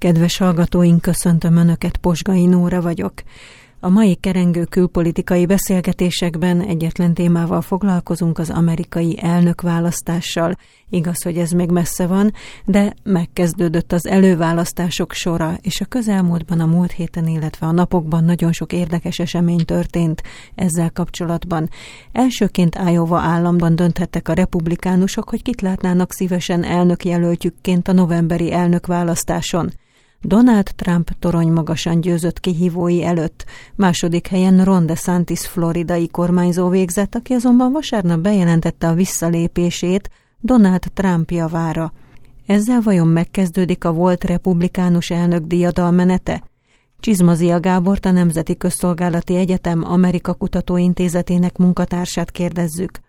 Kedves hallgatóink, köszöntöm Önöket, Posgai Nóra vagyok. A mai kerengő külpolitikai beszélgetésekben egyetlen témával foglalkozunk az amerikai elnökválasztással. Igaz, hogy ez még messze van, de megkezdődött az előválasztások sora, és a közelmúltban, a múlt héten, illetve a napokban nagyon sok érdekes esemény történt ezzel kapcsolatban. Elsőként Iowa államban dönthettek a republikánusok, hogy kit látnának szívesen elnökjelöltjükként a novemberi elnökválasztáson. Donald Trump torony magasan győzött kihívói előtt, második helyen Ron DeSantis floridai kormányzó végzett, aki azonban vasárnap bejelentette a visszalépését Donald Trump javára. Ezzel vajon megkezdődik a volt republikánus elnök diadalmenete? Csizmazia Gábort a Nemzeti Közszolgálati Egyetem Amerika Kutatóintézetének munkatársát kérdezzük.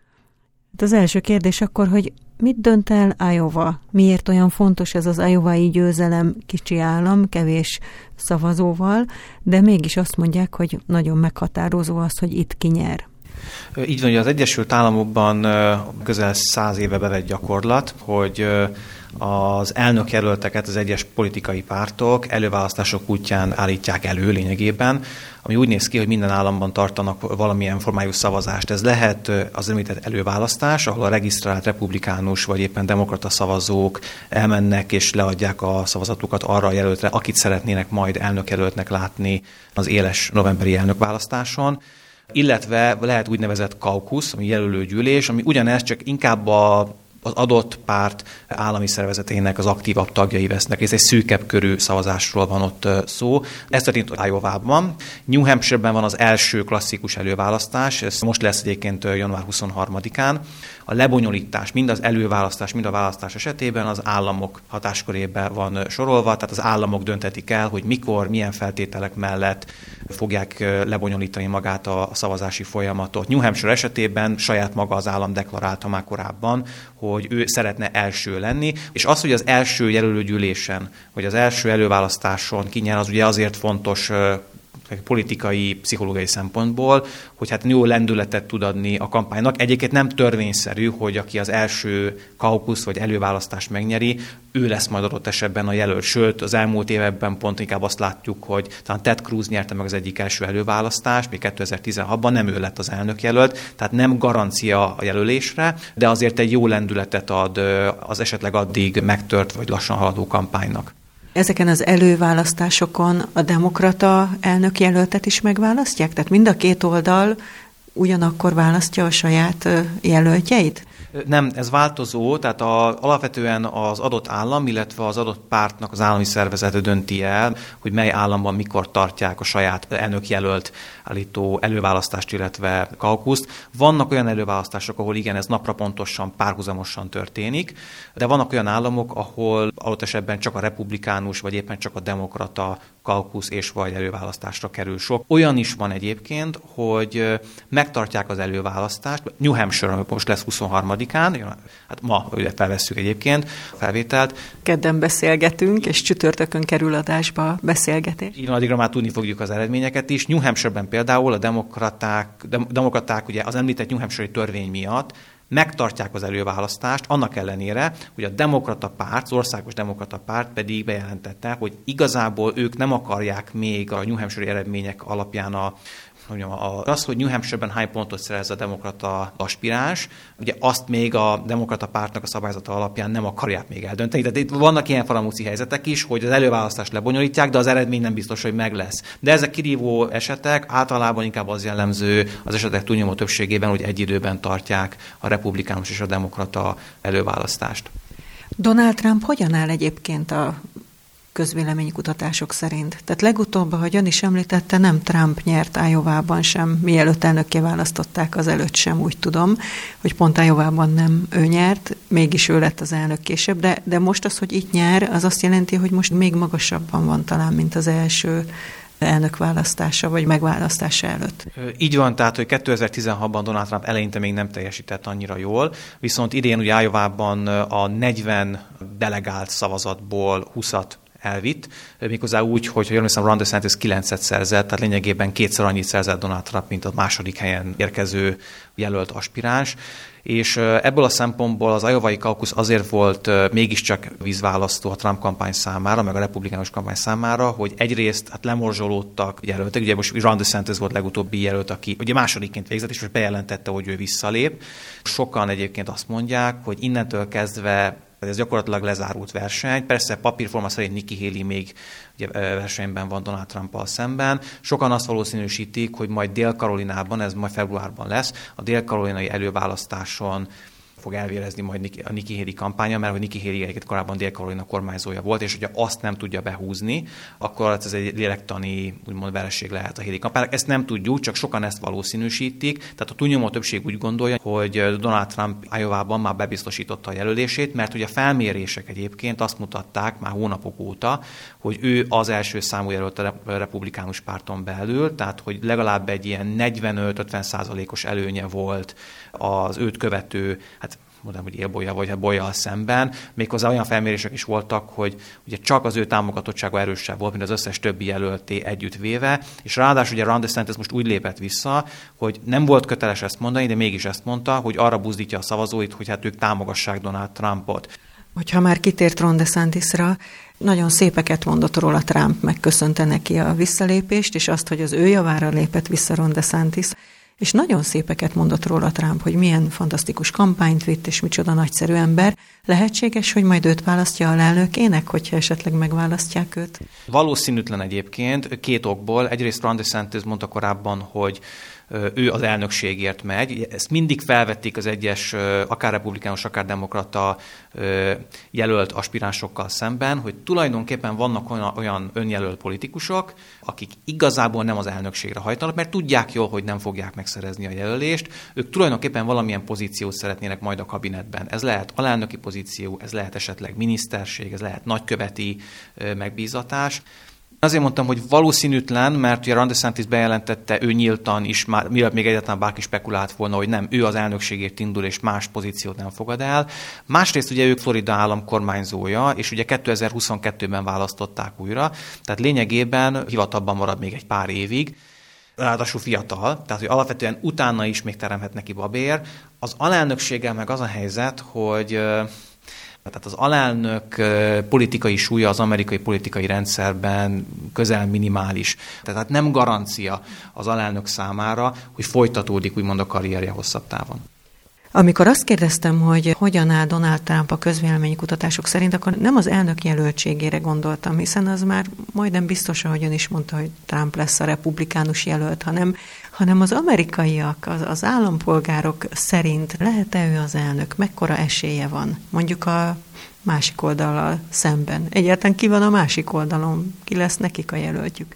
Hát az első kérdés akkor, hogy mit dönt el Iowa? Miért olyan fontos ez az Iowa-i győzelem kicsi állam, kevés szavazóval, de mégis azt mondják, hogy nagyon meghatározó az, hogy itt kinyer. Így van, hogy az Egyesült Államokban közel száz éve bevett gyakorlat, hogy az elnökjelölteket az egyes politikai pártok előválasztások útján állítják elő lényegében, ami úgy néz ki, hogy minden államban tartanak valamilyen formájú szavazást. Ez lehet az említett előválasztás, ahol a regisztrált republikánus vagy éppen demokrata szavazók elmennek és leadják a szavazatukat arra a jelöltre, akit szeretnének majd elnökjelöltnek látni az éles novemberi elnökválasztáson illetve lehet úgynevezett kaukusz, ami jelölőgyűlés, ami ugyanez, csak inkább a az adott párt állami szervezetének az aktívabb tagjai vesznek. Ez egy szűkebb körű szavazásról van ott szó. Ez történt Iowa-ban. New Hampshire-ben van az első klasszikus előválasztás, ez most lesz egyébként január 23-án. A lebonyolítás, mind az előválasztás, mind a választás esetében az államok hatáskörébe van sorolva, tehát az államok döntetik el, hogy mikor, milyen feltételek mellett fogják lebonyolítani magát a szavazási folyamatot. New Hampshire esetében saját maga az állam deklarálta már korábban, hogy ő szeretne első lenni, és az, hogy az első jelölőgyűlésen, vagy az első előválasztáson kinyer, az ugye azért fontos politikai, pszichológiai szempontból, hogy hát jó lendületet tud adni a kampánynak. Egyébként nem törvényszerű, hogy aki az első kaukusz vagy előválasztást megnyeri, ő lesz majd adott esetben a jelölt. Sőt, az elmúlt években pont inkább azt látjuk, hogy talán Ted Cruz nyerte meg az egyik első előválasztást, még 2016-ban nem ő lett az elnök jelölt, tehát nem garancia a jelölésre, de azért egy jó lendületet ad az esetleg addig megtört vagy lassan haladó kampánynak. Ezeken az előválasztásokon a demokrata elnökjelöltet is megválasztják? Tehát mind a két oldal ugyanakkor választja a saját jelöltjeit? Nem, ez változó, tehát a, alapvetően az adott állam, illetve az adott pártnak az állami szervezete dönti el, hogy mely államban mikor tartják a saját elnökjelölt állító előválasztást, illetve kaukuszt. Vannak olyan előválasztások, ahol igen, ez napra pontosan, párhuzamosan történik, de vannak olyan államok, ahol adott esetben csak a republikánus, vagy éppen csak a demokrata kaukusz és vagy előválasztásra kerül sok. Olyan is van egyébként, hogy megtartják az előválasztást. New Hampshire most lesz 23-án, hát ma ugye felvesszük egyébként a felvételt. Kedden beszélgetünk, és csütörtökön kerül adásba beszélgetés. Így addigra már tudni fogjuk az eredményeket is. New Hampshire-ben például a demokraták, demokraták ugye az említett New Hampshire törvény miatt megtartják az előválasztást, annak ellenére, hogy a demokrata párt, az országos demokrata párt pedig bejelentette, hogy igazából ők nem akarják még a New Hampshire eredmények alapján a mondjam, az, hogy New Hampshire-ben hány pontot szerez a demokrata aspiráns, ugye azt még a demokrata pártnak a szabályzata alapján nem akarják még eldönteni. Tehát itt vannak ilyen faramúci helyzetek is, hogy az előválasztást lebonyolítják, de az eredmény nem biztos, hogy meg lesz. De ezek kirívó esetek, általában inkább az jellemző az esetek túlnyomó többségében, hogy egy időben tartják a republikánus és a demokrata előválasztást. Donald Trump hogyan áll egyébként a közvéleménykutatások szerint. Tehát legutóbb, ahogy ön is említette, nem Trump nyert Ájovában sem, mielőtt elnökké választották, az előtt sem úgy tudom, hogy pont Ájovában nem ő nyert, mégis ő lett az elnök később, de, de most az, hogy itt nyer, az azt jelenti, hogy most még magasabban van talán, mint az első elnök választása vagy megválasztása előtt. Így van, tehát, hogy 2016-ban Donald Trump eleinte még nem teljesített annyira jól, viszont idén ugye Ájovában a 40 delegált szavazatból 20-at elvitt, méghozzá úgy, hogy ha jól hiszem, Ron DeSantis 9 szerzett, tehát lényegében kétszer annyit szerzett Donald Trump, mint a második helyen érkező jelölt aspiráns, és ebből a szempontból az Iowa-i kaukusz azért volt mégiscsak vízválasztó a Trump kampány számára, meg a republikánus kampány számára, hogy egyrészt hát lemorzsolódtak jelöltek, ugye most Ron DeSantis volt legutóbbi jelölt, aki ugye másodikként végzett, és most bejelentette, hogy ő visszalép. Sokan egyébként azt mondják, hogy innentől kezdve ez gyakorlatilag lezárult verseny. Persze papírforma szerint Nikki Haley még ugye, versenyben van Donald trump szemben. Sokan azt valószínűsítik, hogy majd Dél-Karolinában, ez majd februárban lesz, a dél-karolinai előválasztáson fog elvérezni majd a Nikki Haley kampánya, mert hogy Nikki Haley egyébként korábban dél kormányzója volt, és hogyha azt nem tudja behúzni, akkor ez egy lélektani úgymond vereség lehet a Haley kampánynak. Ezt nem tudjuk, csak sokan ezt valószínűsítik. Tehát a túlnyomó többség úgy gondolja, hogy Donald Trump Iowa-ban már bebiztosította a jelölését, mert ugye a felmérések egyébként azt mutatták már hónapok óta, hogy ő az első számú jelölt a republikánus párton belül, tehát hogy legalább egy ilyen 45-50 százalékos előnye volt az őt követő, hát mondom, hogy élbolya vagy bolyal szemben. Méghozzá olyan felmérések is voltak, hogy ugye csak az ő támogatottsága erősebb volt, mint az összes többi jelölté együtt véve, és ráadásul ugye Ron DeSantis most úgy lépett vissza, hogy nem volt köteles ezt mondani, de mégis ezt mondta, hogy arra buzdítja a szavazóit, hogy hát ők támogassák Donald Trumpot. Hogyha már kitért Ron DeSantisra, nagyon szépeket mondott róla Trump, megköszönte neki a visszalépést, és azt, hogy az ő javára lépett vissza Ron DeSantis és nagyon szépeket mondott róla Trump, hogy milyen fantasztikus kampányt vitt, és micsoda nagyszerű ember. Lehetséges, hogy majd őt választja a lelnökének, hogyha esetleg megválasztják őt? Valószínűtlen egyébként, két okból. Egyrészt Ron DeSantis mondta korábban, hogy ő az elnökségért megy. Ezt mindig felvették az egyes, akár republikánus, akár demokrata jelölt aspiránsokkal szemben, hogy tulajdonképpen vannak olyan, önjelölt politikusok, akik igazából nem az elnökségre hajtanak, mert tudják jól, hogy nem fogják megszerezni a jelölést. Ők tulajdonképpen valamilyen pozíciót szeretnének majd a kabinetben. Ez lehet alelnöki pozíció, ez lehet esetleg miniszterség, ez lehet nagyköveti megbízatás. Azért mondtam, hogy valószínűtlen, mert ugye Ron DeSantis bejelentette ő nyíltan is, már, mielőtt még egyáltalán bárki spekulált volna, hogy nem, ő az elnökségért indul, és más pozíciót nem fogad el. Másrészt ugye ők Florida állam kormányzója, és ugye 2022-ben választották újra, tehát lényegében hivatalban marad még egy pár évig ráadásul fiatal, tehát hogy alapvetően utána is még teremhet neki babér. Az alelnökséggel meg az a helyzet, hogy tehát az alelnök politikai súlya az amerikai politikai rendszerben közel minimális. Tehát nem garancia az alelnök számára, hogy folytatódik úgymond a karrierje hosszabb távon. Amikor azt kérdeztem, hogy hogyan áll Donald Trump a közvéleménykutatások szerint, akkor nem az elnök jelöltségére gondoltam, hiszen az már majdnem biztos, ahogy ön is mondta, hogy Trump lesz a republikánus jelölt, hanem, hanem az amerikaiak, az, az állampolgárok szerint lehet-e ő az elnök, mekkora esélye van, mondjuk a másik oldallal szemben. Egyáltalán ki van a másik oldalon, ki lesz nekik a jelöltjük?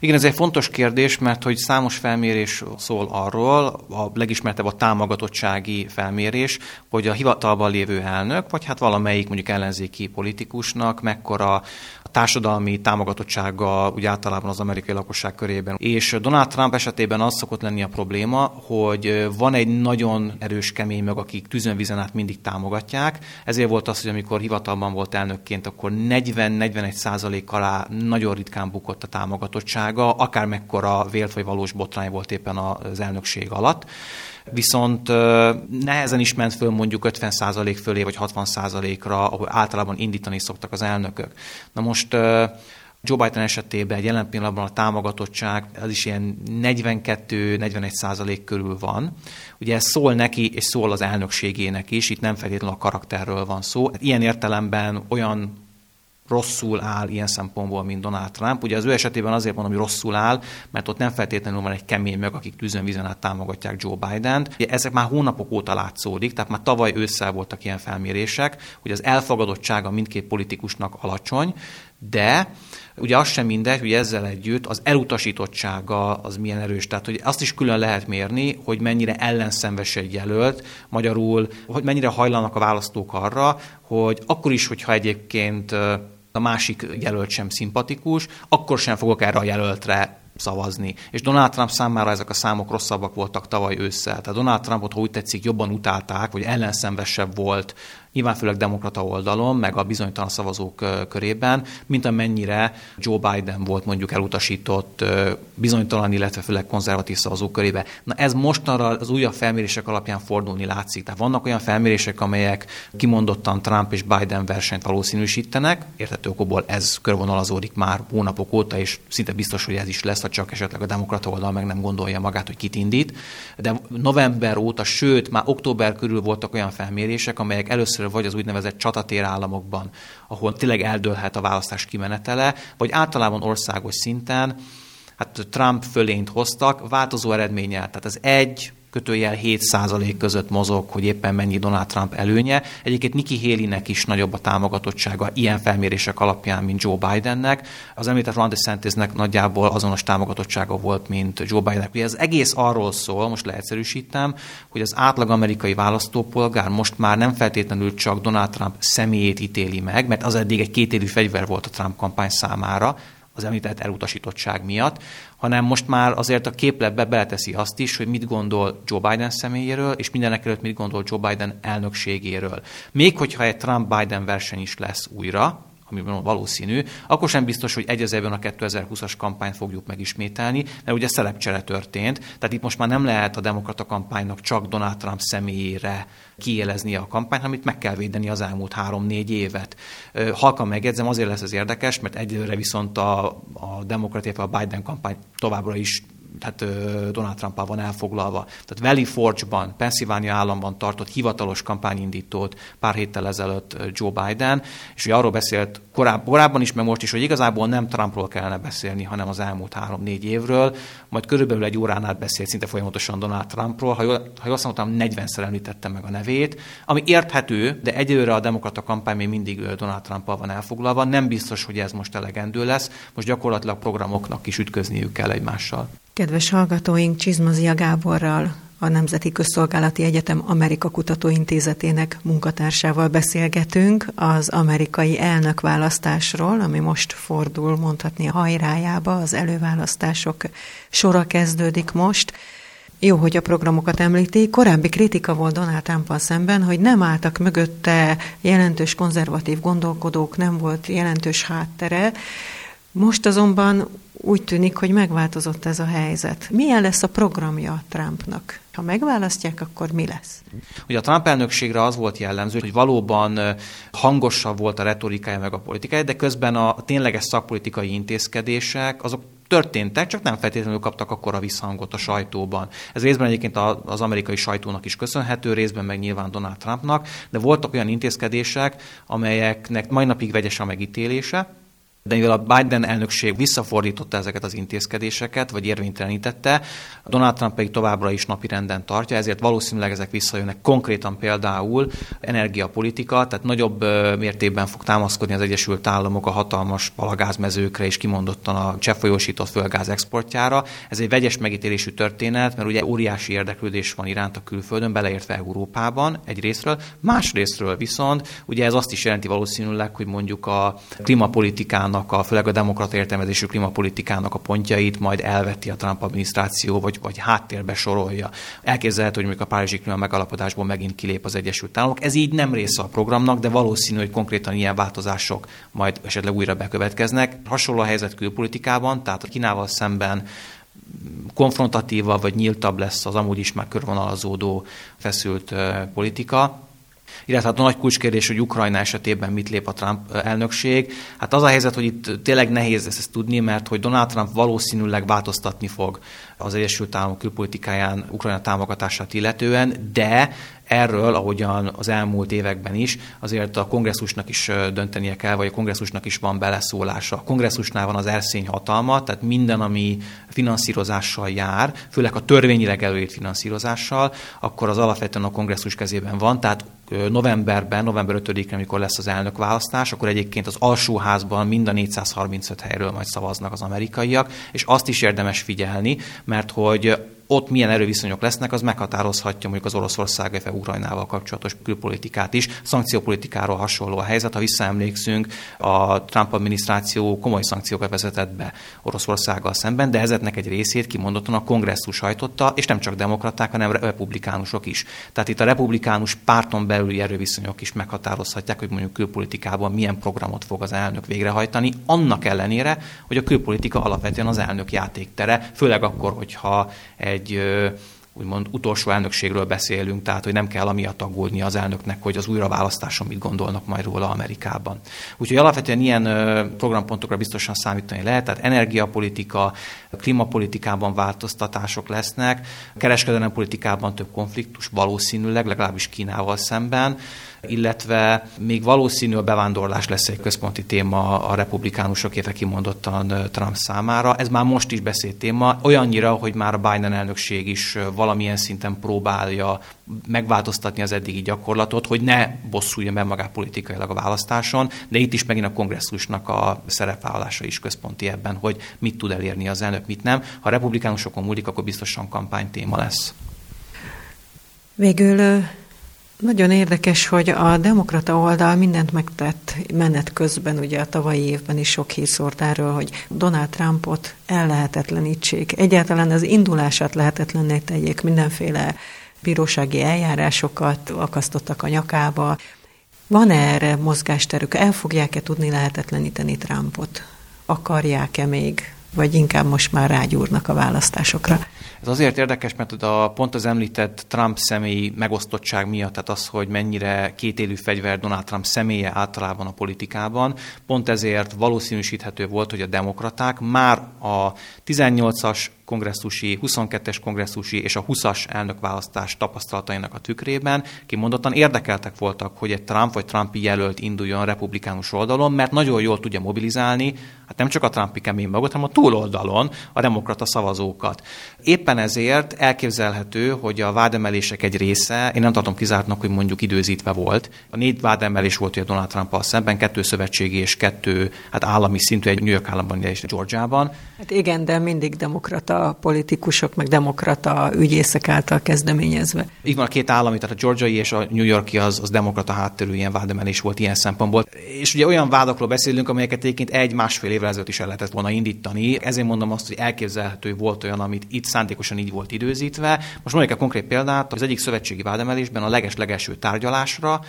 Igen, ez egy fontos kérdés, mert hogy számos felmérés szól arról, a legismertebb a támogatottsági felmérés, hogy a hivatalban lévő elnök, vagy hát valamelyik mondjuk ellenzéki politikusnak mekkora társadalmi támogatottsága úgy általában az amerikai lakosság körében. És Donald Trump esetében az szokott lenni a probléma, hogy van egy nagyon erős kemény meg, akik tűzönvizen át mindig támogatják. Ezért volt az, hogy amikor hivatalban volt elnökként, akkor 40-41 százalék alá nagyon ritkán bukott a támogatottsága, akár mekkora vélt vagy valós botrány volt éppen az elnökség alatt viszont nehezen is ment föl mondjuk 50% fölé vagy 60%-ra, ahol általában indítani szoktak az elnökök. Na most Joe Biden esetében jelen pillanatban a támogatottság az is ilyen 42-41 százalék körül van. Ugye ez szól neki, és szól az elnökségének is, itt nem feltétlenül a karakterről van szó. Ilyen értelemben olyan rosszul áll ilyen szempontból, mint Donald Trump. Ugye az ő esetében azért mondom, hogy rosszul áll, mert ott nem feltétlenül van egy kemény meg, akik tűzön vizen át támogatják Joe Biden-t. Ugye ezek már hónapok óta látszódik, tehát már tavaly ősszel voltak ilyen felmérések, hogy az elfogadottsága mindkét politikusnak alacsony, de ugye az sem mindegy, hogy ezzel együtt az elutasítottsága az milyen erős. Tehát, hogy azt is külön lehet mérni, hogy mennyire ellenszenves egy jelölt, magyarul, hogy mennyire hajlanak a választók arra, hogy akkor is, hogyha egyébként a másik jelölt sem szimpatikus, akkor sem fogok erre a jelöltre szavazni. És Donald Trump számára ezek a számok rosszabbak voltak tavaly ősszel. Tehát Donald Trumpot, ha úgy tetszik, jobban utálták, vagy ellenszenvesebb volt nyilván főleg demokrata oldalon, meg a bizonytalan szavazók körében, mint amennyire Joe Biden volt mondjuk elutasított bizonytalan, illetve főleg konzervatív szavazók körébe. Na ez mostanra az újabb felmérések alapján fordulni látszik. Tehát vannak olyan felmérések, amelyek kimondottan Trump és Biden versenyt valószínűsítenek, értető okokból ez körvonalazódik már hónapok óta, és szinte biztos, hogy ez is lesz, ha csak esetleg a demokrata oldal meg nem gondolja magát, hogy kit indít. De november óta, sőt, már október körül voltak olyan felmérések, amelyek először vagy az úgynevezett csatatér államokban, ahol tényleg eldőlhet a választás kimenetele, vagy általában országos szinten, hát Trump fölényt hoztak, változó eredménnyel. Tehát az egy, kötőjel 7% között mozog, hogy éppen mennyi Donald Trump előnye. Egyébként Nikki Haley-nek is nagyobb a támogatottsága ilyen felmérések alapján, mint Joe Bidennek. Az említett Ron DeSantisnek nagyjából azonos támogatottsága volt, mint Joe Bidennek. Ugye ez egész arról szól, most leegyszerűsítem, hogy az átlag amerikai választópolgár most már nem feltétlenül csak Donald Trump személyét ítéli meg, mert az eddig egy kétélű fegyver volt a Trump kampány számára, az említett elutasítottság miatt, hanem most már azért a képletbe beleteszi azt is, hogy mit gondol Joe Biden személyéről, és mindenek előtt mit gondol Joe Biden elnökségéről. Még hogyha egy Trump-Biden verseny is lesz újra, ami valószínű, akkor sem biztos, hogy egy az a 2020-as kampányt fogjuk megismételni, mert ugye szerepcsere történt, tehát itt most már nem lehet a demokrata kampánynak csak Donald Trump személyére kiélezni a kampányt, amit meg kell védeni az elmúlt három-négy évet. Halkan megjegyzem, azért lesz ez érdekes, mert egyelőre viszont a, a demokratia, a Biden kampány továbbra is tehát Donald trump van elfoglalva. Tehát Valley Forge-ban, Pennsylvania államban tartott hivatalos kampányindítót pár héttel ezelőtt Joe Biden, és ugye arról beszélt koráb, korábban is, meg most is, hogy igazából nem Trumpról kellene beszélni, hanem az elmúlt három-négy évről, majd körülbelül egy órán át beszélt szinte folyamatosan Donald Trumpról, ha jól, ha jól számoltam, 40-szer említette meg a nevét, ami érthető, de egyelőre a demokrata kampány még mindig Donald trump van elfoglalva, nem biztos, hogy ez most elegendő lesz, most gyakorlatilag programoknak is ütközniük kell egymással. Kedves hallgatóink, Csizmazia Gáborral, a Nemzeti Közszolgálati Egyetem Amerika Kutatóintézetének munkatársával beszélgetünk az amerikai elnökválasztásról, ami most fordul mondhatni hajrájába, az előválasztások sora kezdődik most. Jó, hogy a programokat említi. Korábbi kritika volt Donald trump szemben, hogy nem álltak mögötte jelentős konzervatív gondolkodók, nem volt jelentős háttere. Most azonban úgy tűnik, hogy megváltozott ez a helyzet. Milyen lesz a programja Trumpnak? Ha megválasztják, akkor mi lesz? Ugye a Trump elnökségre az volt jellemző, hogy valóban hangosabb volt a retorikája meg a politikája, de közben a tényleges szakpolitikai intézkedések azok történtek, csak nem feltétlenül kaptak akkora visszhangot a sajtóban. Ez részben egyébként az amerikai sajtónak is köszönhető, részben meg nyilván Donald Trumpnak, de voltak olyan intézkedések, amelyeknek mai napig vegyes a megítélése, de mivel a Biden elnökség visszafordította ezeket az intézkedéseket, vagy érvénytelenítette, Donald Trump pedig továbbra is napirenden tartja, ezért valószínűleg ezek visszajönnek. Konkrétan például energiapolitika, tehát nagyobb mértékben fog támaszkodni az Egyesült Államok a hatalmas palagázmezőkre és kimondottan a cseppfolyósított földgáz exportjára. Ez egy vegyes megítélésű történet, mert ugye óriási érdeklődés van iránt a külföldön, beleértve Európában egy részről. Más részről viszont ugye ez azt is jelenti valószínűleg, hogy mondjuk a klímapolitikán klímapolitikának, a, főleg a demokrata értelmezésű klímapolitikának a pontjait majd elveti a Trump adminisztráció, vagy, vagy háttérbe sorolja. Elképzelhető, hogy mondjuk a Párizsi klíma megalapodásból megint kilép az Egyesült Államok. Ez így nem része a programnak, de valószínű, hogy konkrétan ilyen változások majd esetleg újra bekövetkeznek. Hasonló a helyzet külpolitikában, tehát Kínával szemben konfrontatívabb vagy nyíltabb lesz az amúgy is már körvonalazódó feszült politika illetve hát a nagy kulcskérdés, hogy Ukrajna esetében mit lép a Trump elnökség. Hát az a helyzet, hogy itt tényleg nehéz ezt tudni, mert hogy Donald Trump valószínűleg változtatni fog az Egyesült Államok külpolitikáján Ukrajna támogatását illetően, de erről, ahogyan az elmúlt években is, azért a kongresszusnak is döntenie kell, vagy a kongresszusnak is van beleszólása. A kongresszusnál van az erszény hatalma, tehát minden, ami finanszírozással jár, főleg a törvényileg előírt finanszírozással, akkor az alapvetően a kongresszus kezében van, tehát novemberben, november 5-én, amikor lesz az elnökválasztás, akkor egyébként az alsóházban mind a 435 helyről majd szavaznak az amerikaiak, és azt is érdemes figyelni, mert hogy ott milyen erőviszonyok lesznek, az meghatározhatja mondjuk az Oroszország, Ukrajnával kapcsolatos külpolitikát is. Szankciópolitikáról hasonló a helyzet. Ha visszaemlékszünk, a Trump adminisztráció komoly szankciókat vezetett be Oroszországgal szemben, de ezeknek egy részét kimondottan a kongresszus hajtotta, és nem csak demokraták, hanem republikánusok is. Tehát itt a republikánus párton belüli erőviszonyok is meghatározhatják, hogy mondjuk külpolitikában milyen programot fog az elnök végrehajtani, annak ellenére, hogy a külpolitika alapvetően az elnök játéktere, főleg akkor, hogyha egy úgymond utolsó elnökségről beszélünk, tehát hogy nem kell amiatt aggódni az elnöknek, hogy az újraválasztáson mit gondolnak majd róla Amerikában. Úgyhogy alapvetően ilyen programpontokra biztosan számítani lehet, tehát energiapolitika, klímapolitikában változtatások lesznek, kereskedelmi politikában több konfliktus valószínűleg, legalábbis Kínával szemben, illetve még valószínű a bevándorlás lesz egy központi téma a republikánusok, illetve kimondottan Trump számára. Ez már most is beszélt téma, olyannyira, hogy már a Biden elnökség is valamilyen szinten próbálja megváltoztatni az eddigi gyakorlatot, hogy ne bosszulja meg magát politikailag a választáson, de itt is megint a kongresszusnak a szerepvállalása is központi ebben, hogy mit tud elérni az elnök, mit nem. Ha a republikánusokon múlik, akkor biztosan kampánytéma lesz. Végül nagyon érdekes, hogy a demokrata oldal mindent megtett menet közben, ugye a tavalyi évben is sok hír szólt erről, hogy Donald Trumpot ellehetetlenítsék. Egyáltalán az indulását lehetetlenné tegyék, mindenféle bírósági eljárásokat akasztottak a nyakába. Van -e erre mozgásterük? El fogják-e tudni lehetetleníteni Trumpot? Akarják-e még? Vagy inkább most már rágyúrnak a választásokra? Ez azért érdekes, mert a pont az említett Trump személyi megosztottság miatt, tehát az, hogy mennyire kétélű fegyver Donald Trump személye általában a politikában, pont ezért valószínűsíthető volt, hogy a demokraták már a 18-as kongresszusi, 22-es kongresszusi és a 20-as elnökválasztás tapasztalatainak a tükrében kimondottan érdekeltek voltak, hogy egy Trump vagy Trumpi jelölt induljon a republikánus oldalon, mert nagyon jól tudja mobilizálni, hát nem csak a Trumpi kemény magot, hanem a túloldalon a demokrata szavazókat. Éppen ezért elképzelhető, hogy a vádemelések egy része, én nem tartom kizártnak, hogy mondjuk időzítve volt. A négy vádemelés volt ugye Donald trump szemben, kettő szövetségi és kettő hát állami szintű, egy New York államban és Georgiában. Hát igen, de mindig demokrata politikusok, meg demokrata ügyészek által kezdeményezve. Így van, a két állami, tehát a georgiai és a New Yorki az, az demokrata hátterű ilyen vádemelés volt ilyen szempontból. És ugye olyan vádakról beszélünk, amelyeket egyébként egy-másfél évvel ezelőtt is el lehetett volna indítani. Ezért mondom azt, hogy elképzelhető volt olyan, amit itt szándékosan így volt időzítve. Most mondjuk egy konkrét példát, az egyik szövetségi vádemelésben a leges-legelső tárgyalásra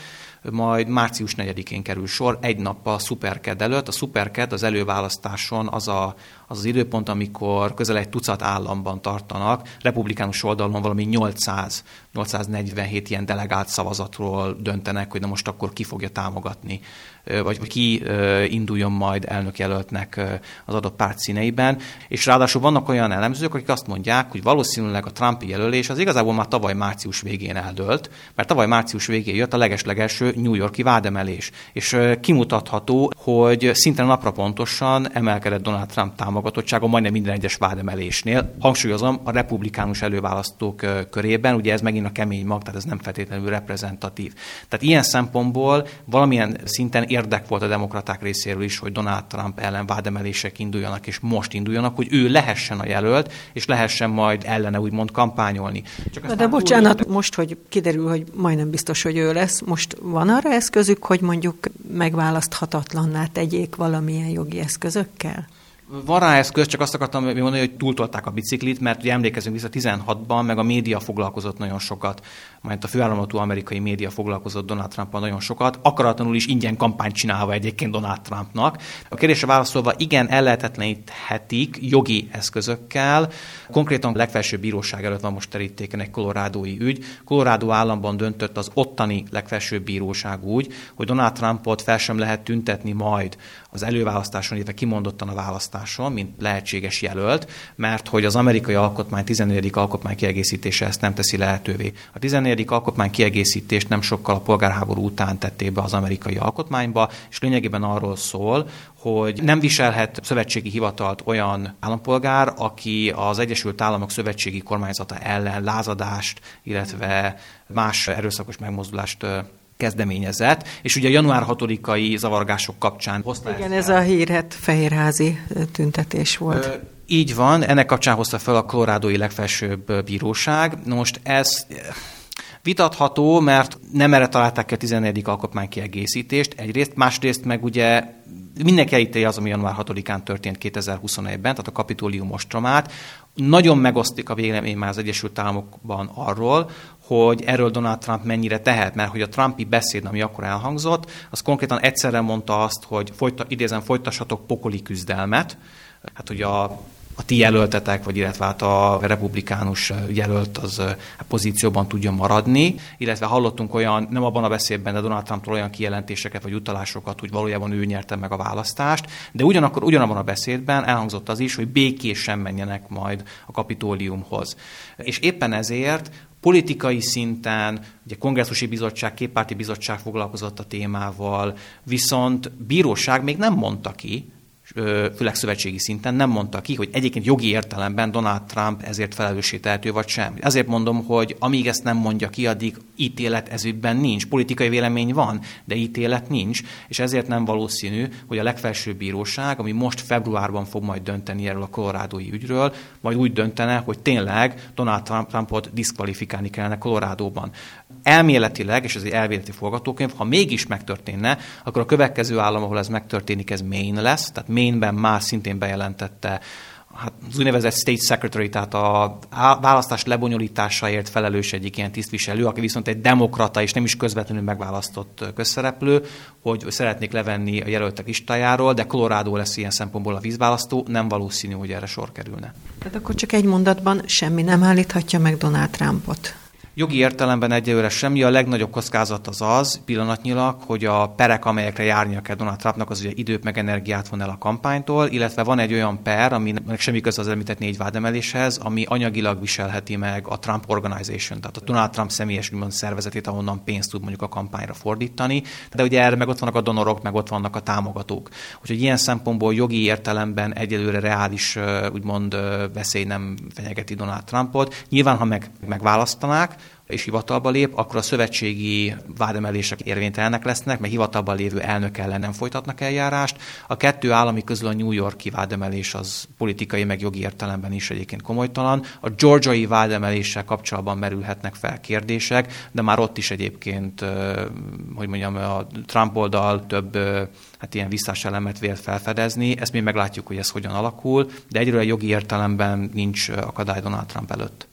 majd március 4-én kerül sor, egy nappal a Superked előtt. A Superked az előválasztáson az a, az, az időpont, amikor közel egy tucat államban tartanak, republikánus oldalon valami 800, 847 ilyen delegált szavazatról döntenek, hogy na most akkor ki fogja támogatni vagy ki induljon majd elnökjelöltnek az adott párt színeiben. És ráadásul vannak olyan elemzők, akik azt mondják, hogy valószínűleg a Trumpi jelölés az igazából már tavaly március végén eldőlt, mert tavaly március végén jött a legeslegelső New Yorki vádemelés. És kimutatható, hogy szinte napra pontosan emelkedett Donald Trump támogatottsága majdnem minden egyes vádemelésnél. Hangsúlyozom, a republikánus előválasztók körében, ugye ez megint a kemény mag, tehát ez nem feltétlenül reprezentatív. Tehát ilyen szempontból valamilyen szinten érdek volt a demokraták részéről is, hogy Donald Trump ellen vádemelések induljanak, és most induljanak, hogy ő lehessen a jelölt, és lehessen majd ellene úgymond kampányolni. Csak de bocsánat, úgy... most, hogy kiderül, hogy majdnem biztos, hogy ő lesz, most van arra eszközük, hogy mondjuk megválaszthatatlanná tegyék valamilyen jogi eszközökkel? Van rá eszköz, csak azt akartam mondani, hogy túltolták a biciklit, mert ugye emlékezünk vissza 16-ban, meg a média foglalkozott nagyon sokat, majd a főállamatú amerikai média foglalkozott Donald trump nagyon sokat, akaratlanul is ingyen kampányt csinálva egyébként Donald Trumpnak. A kérdésre válaszolva, igen, ellehetetleníthetik jogi eszközökkel. Konkrétan a legfelsőbb bíróság előtt van most terítéken egy kolorádói ügy. Colorado államban döntött az ottani legfelsőbb bíróság úgy, hogy Donald Trumpot fel sem lehet tüntetni majd az előválasztáson, illetve kimondottan a választáson, mint lehetséges jelölt, mert hogy az amerikai alkotmány 14. alkotmány kiegészítése ezt nem teszi lehetővé. A 14. alkotmány kiegészítést nem sokkal a polgárháború után tették be az amerikai alkotmányba, és lényegében arról szól, hogy nem viselhet szövetségi hivatalt olyan állampolgár, aki az Egyesült Államok szövetségi kormányzata ellen lázadást, illetve más erőszakos megmozdulást kezdeményezett, és ugye a január 6-ai zavargások kapcsán hozta Igen, ez a hírhet fehérházi tüntetés volt. Ö, így van, ennek kapcsán hozta fel a kolorádói legfelsőbb bíróság. Most ez Vitatható, mert nem erre találták ki a 14. alkotmány kiegészítést egyrészt, másrészt meg ugye mindenki elítéli az, ami január 6-án történt 2021-ben, tehát a kapitólium ostromát. Nagyon megosztik a vélemény már az Egyesült Államokban arról, hogy erről Donald Trump mennyire tehet, mert hogy a Trumpi beszéd, ami akkor elhangzott, az konkrétan egyszerre mondta azt, hogy folyta, idézem, folytassatok pokoli küzdelmet, hát hogy a a ti jelöltetek, vagy illetve hát a republikánus jelölt az a pozícióban tudjon maradni, illetve hallottunk olyan, nem abban a beszédben, de Donald Trumptól olyan kijelentéseket vagy utalásokat, hogy valójában ő nyerte meg a választást, de ugyanakkor ugyanabban a beszédben elhangzott az is, hogy békésen menjenek majd a kapitóliumhoz. És éppen ezért politikai szinten, ugye kongresszusi bizottság, képpárti bizottság foglalkozott a témával, viszont bíróság még nem mondta ki, főleg szövetségi szinten nem mondta ki, hogy egyébként jogi értelemben Donald Trump ezért felelőssé tehető vagy sem. Ezért mondom, hogy amíg ezt nem mondja ki, addig ítélet ezügyben nincs. Politikai vélemény van, de ítélet nincs, és ezért nem valószínű, hogy a legfelsőbb bíróság, ami most februárban fog majd dönteni erről a kolorádói ügyről, majd úgy döntene, hogy tényleg Donald Trumpot diszkvalifikálni kellene Kolorádóban elméletileg, és ez egy elméleti forgatókönyv, ha mégis megtörténne, akkor a következő állam, ahol ez megtörténik, ez Maine lesz, tehát Maine-ben már szintén bejelentette hát az úgynevezett state secretary, tehát a választás lebonyolításáért felelős egyik ilyen tisztviselő, aki viszont egy demokrata és nem is közvetlenül megválasztott közszereplő, hogy szeretnék levenni a jelöltek listájáról, de Colorado lesz ilyen szempontból a vízválasztó, nem valószínű, hogy erre sor kerülne. Tehát akkor csak egy mondatban semmi nem állíthatja meg Donald Trumpot. Jogi értelemben egyelőre semmi. A legnagyobb kockázat az az pillanatnyilag, hogy a perek, amelyekre járnia kell Donald Trumpnak, az ugye időt meg energiát von el a kampánytól, illetve van egy olyan per, aminek semmi köze az említett négy vádemeléshez, ami anyagilag viselheti meg a Trump Organization, tehát a Donald Trump személyes úgymond szervezetét, ahonnan pénzt tud mondjuk a kampányra fordítani. De ugye erre meg ott vannak a donorok, meg ott vannak a támogatók. Úgyhogy ilyen szempontból jogi értelemben egyelőre reális úgymond veszély nem fenyegeti Donald Trumpot. Nyilván, ha meg, megválasztanák, és hivatalba lép, akkor a szövetségi vádemelések érvénytelenek lesznek, mert hivatalban lévő elnök ellen nem folytatnak eljárást. A kettő állami közül a New Yorki vádemelés az politikai meg jogi értelemben is egyébként komolytalan. A georgiai vádemeléssel kapcsolatban merülhetnek fel kérdések, de már ott is egyébként, hogy mondjam, a Trump oldal több hát ilyen visszás elemet vélt felfedezni. Ezt mi meglátjuk, hogy ez hogyan alakul, de egyről jogi értelemben nincs akadály Donald Trump előtt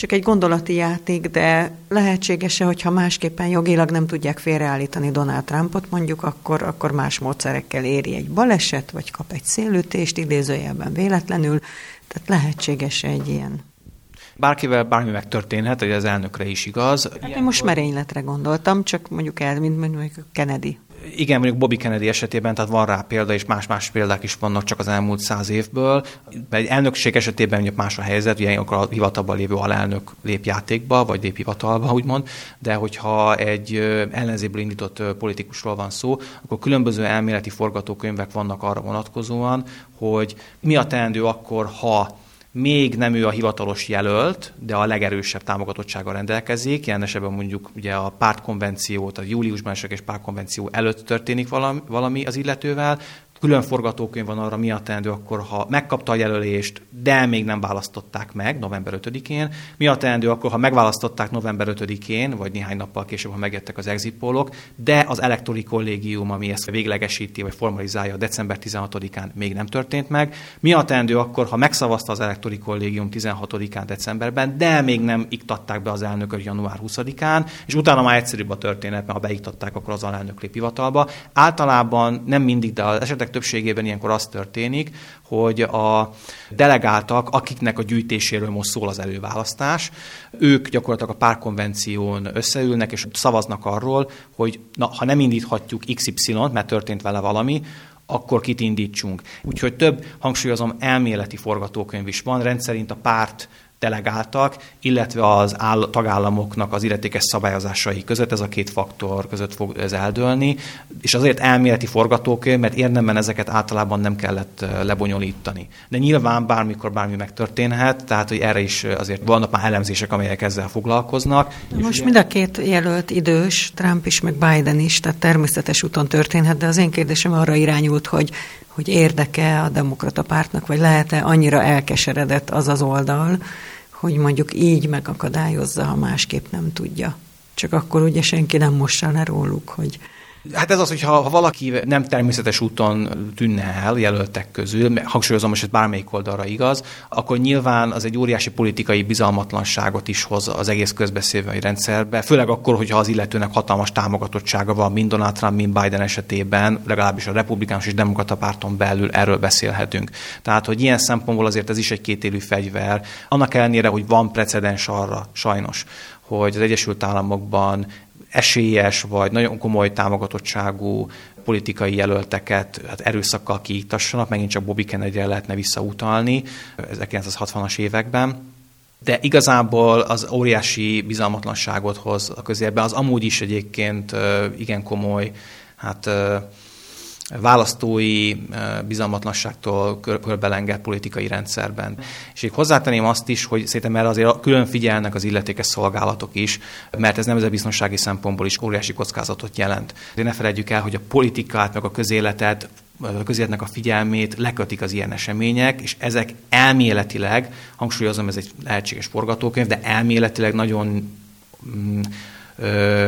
csak egy gondolati játék, de lehetséges-e, hogyha másképpen jogilag nem tudják félreállítani Donald Trumpot, mondjuk akkor, akkor más módszerekkel éri egy baleset, vagy kap egy szélütést, idézőjelben véletlenül, tehát lehetséges-e egy ilyen? Bárkivel bármi megtörténhet, hogy az elnökre is igaz. Hát én most merényletre gondoltam, csak mondjuk el, mint mondjuk Kennedy igen, mondjuk Bobby Kennedy esetében, tehát van rá példa, és más-más példák is vannak csak az elmúlt száz évből. Egy elnökség esetében mondjuk más a helyzet, ugye akkor a hivatalban lévő alelnök lép játékba, vagy lép hivatalba, úgymond, de hogyha egy ellenzéből indított politikusról van szó, akkor különböző elméleti forgatókönyvek vannak arra vonatkozóan, hogy mi a teendő akkor, ha még nem ő a hivatalos jelölt, de a legerősebb támogatottsággal rendelkezik. Ilyen esetben mondjuk ugye a pártkonvenció, tehát júliusban esetleges pártkonvenció előtt történik valami, valami az illetővel, külön forgatókönyv van arra, mi a teendő akkor, ha megkapta a jelölést, de még nem választották meg november 5-én, mi a teendő akkor, ha megválasztották november 5-én, vagy néhány nappal később, ha megjöttek az exit de az elektori kollégium, ami ezt véglegesíti, vagy formalizálja december 16-án még nem történt meg. Mi a teendő akkor, ha megszavazta az elektori kollégium 16-án decemberben, de még nem iktatták be az elnököt január 20-án, és utána már egyszerűbb a történet, mert ha beiktatták, akkor az alelnök lép hivatalba. Általában nem mindig, de az esetek többségében ilyenkor az történik, hogy a delegáltak, akiknek a gyűjtéséről most szól az előválasztás, ők gyakorlatilag a párkonvención összeülnek, és szavaznak arról, hogy na, ha nem indíthatjuk XY-t, mert történt vele valami, akkor kit indítsunk. Úgyhogy több, hangsúlyozom, elméleti forgatókönyv is van, rendszerint a párt delegáltak, illetve az áll, tagállamoknak az illetékes szabályozásai között, ez a két faktor között fog ez eldőlni, és azért elméleti forgatókönyv, mert érdemben ezeket általában nem kellett lebonyolítani. De nyilván bármikor bármi megtörténhet, tehát hogy erre is azért vannak már elemzések, amelyek ezzel foglalkoznak. Most mind a két jelölt idős, Trump is, meg Biden is, tehát természetes úton történhet, de az én kérdésem arra irányult, hogy hogy érdeke a demokrata pártnak, vagy lehet-e annyira elkeseredett az az oldal, hogy mondjuk így megakadályozza, ha másképp nem tudja. Csak akkor ugye senki nem mossa le róluk, hogy Hát ez az, hogy ha, valaki nem természetes úton tűnne el jelöltek közül, hangsúlyozom, hogy ez bármelyik oldalra igaz, akkor nyilván az egy óriási politikai bizalmatlanságot is hoz az egész közbeszélői rendszerbe, főleg akkor, hogyha az illetőnek hatalmas támogatottsága van, mind Donald Trump, mind Biden esetében, legalábbis a republikánus és demokrata párton belül erről beszélhetünk. Tehát, hogy ilyen szempontból azért ez is egy kétélű fegyver, annak ellenére, hogy van precedens arra, sajnos, hogy az Egyesült Államokban esélyes vagy nagyon komoly támogatottságú politikai jelölteket hát erőszakkal kiiktassanak, megint csak Bobby Kennedy-re lehetne visszautalni 1960-as években. De igazából az óriási bizalmatlanságot hoz a közérben, az amúgy is egyébként igen komoly hát választói eh, bizalmatlanságtól körbelengett politikai rendszerben. És így hozzátenném azt is, hogy szerintem erre azért külön figyelnek az illetékes szolgálatok is, mert ez nemzetbiztonsági szempontból is óriási kockázatot jelent. De ne felejtjük el, hogy a politikát, meg a közéletet a közéletnek a figyelmét lekötik az ilyen események, és ezek elméletileg, hangsúlyozom, ez egy lehetséges forgatókönyv, de elméletileg nagyon mm,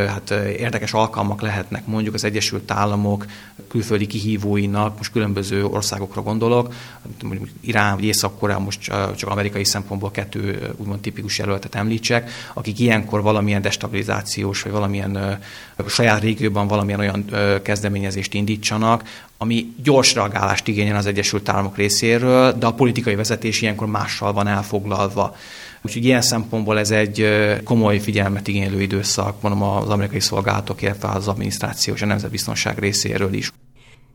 hát érdekes alkalmak lehetnek mondjuk az Egyesült Államok külföldi kihívóinak, most különböző országokra gondolok, mondjuk Irán vagy Észak-Korea, most csak amerikai szempontból kettő úgymond tipikus jelöltet említsek, akik ilyenkor valamilyen destabilizációs, vagy valamilyen saját régióban valamilyen olyan kezdeményezést indítsanak, ami gyors reagálást igényel az Egyesült Államok részéről, de a politikai vezetés ilyenkor mással van elfoglalva. Úgyhogy ilyen szempontból ez egy komoly figyelmet igénylő időszak, mondom az amerikai szolgálatok, illetve az adminisztráció és a nemzetbiztonság részéről is.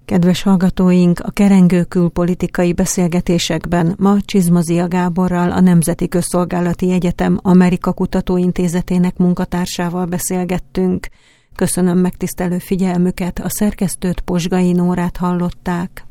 Kedves hallgatóink, a kerengő külpolitikai beszélgetésekben ma Csizmazia Gáborral, a Nemzeti Közszolgálati Egyetem Amerika Kutatóintézetének munkatársával beszélgettünk. Köszönöm megtisztelő figyelmüket, a szerkesztőt Posgai Nórát hallották.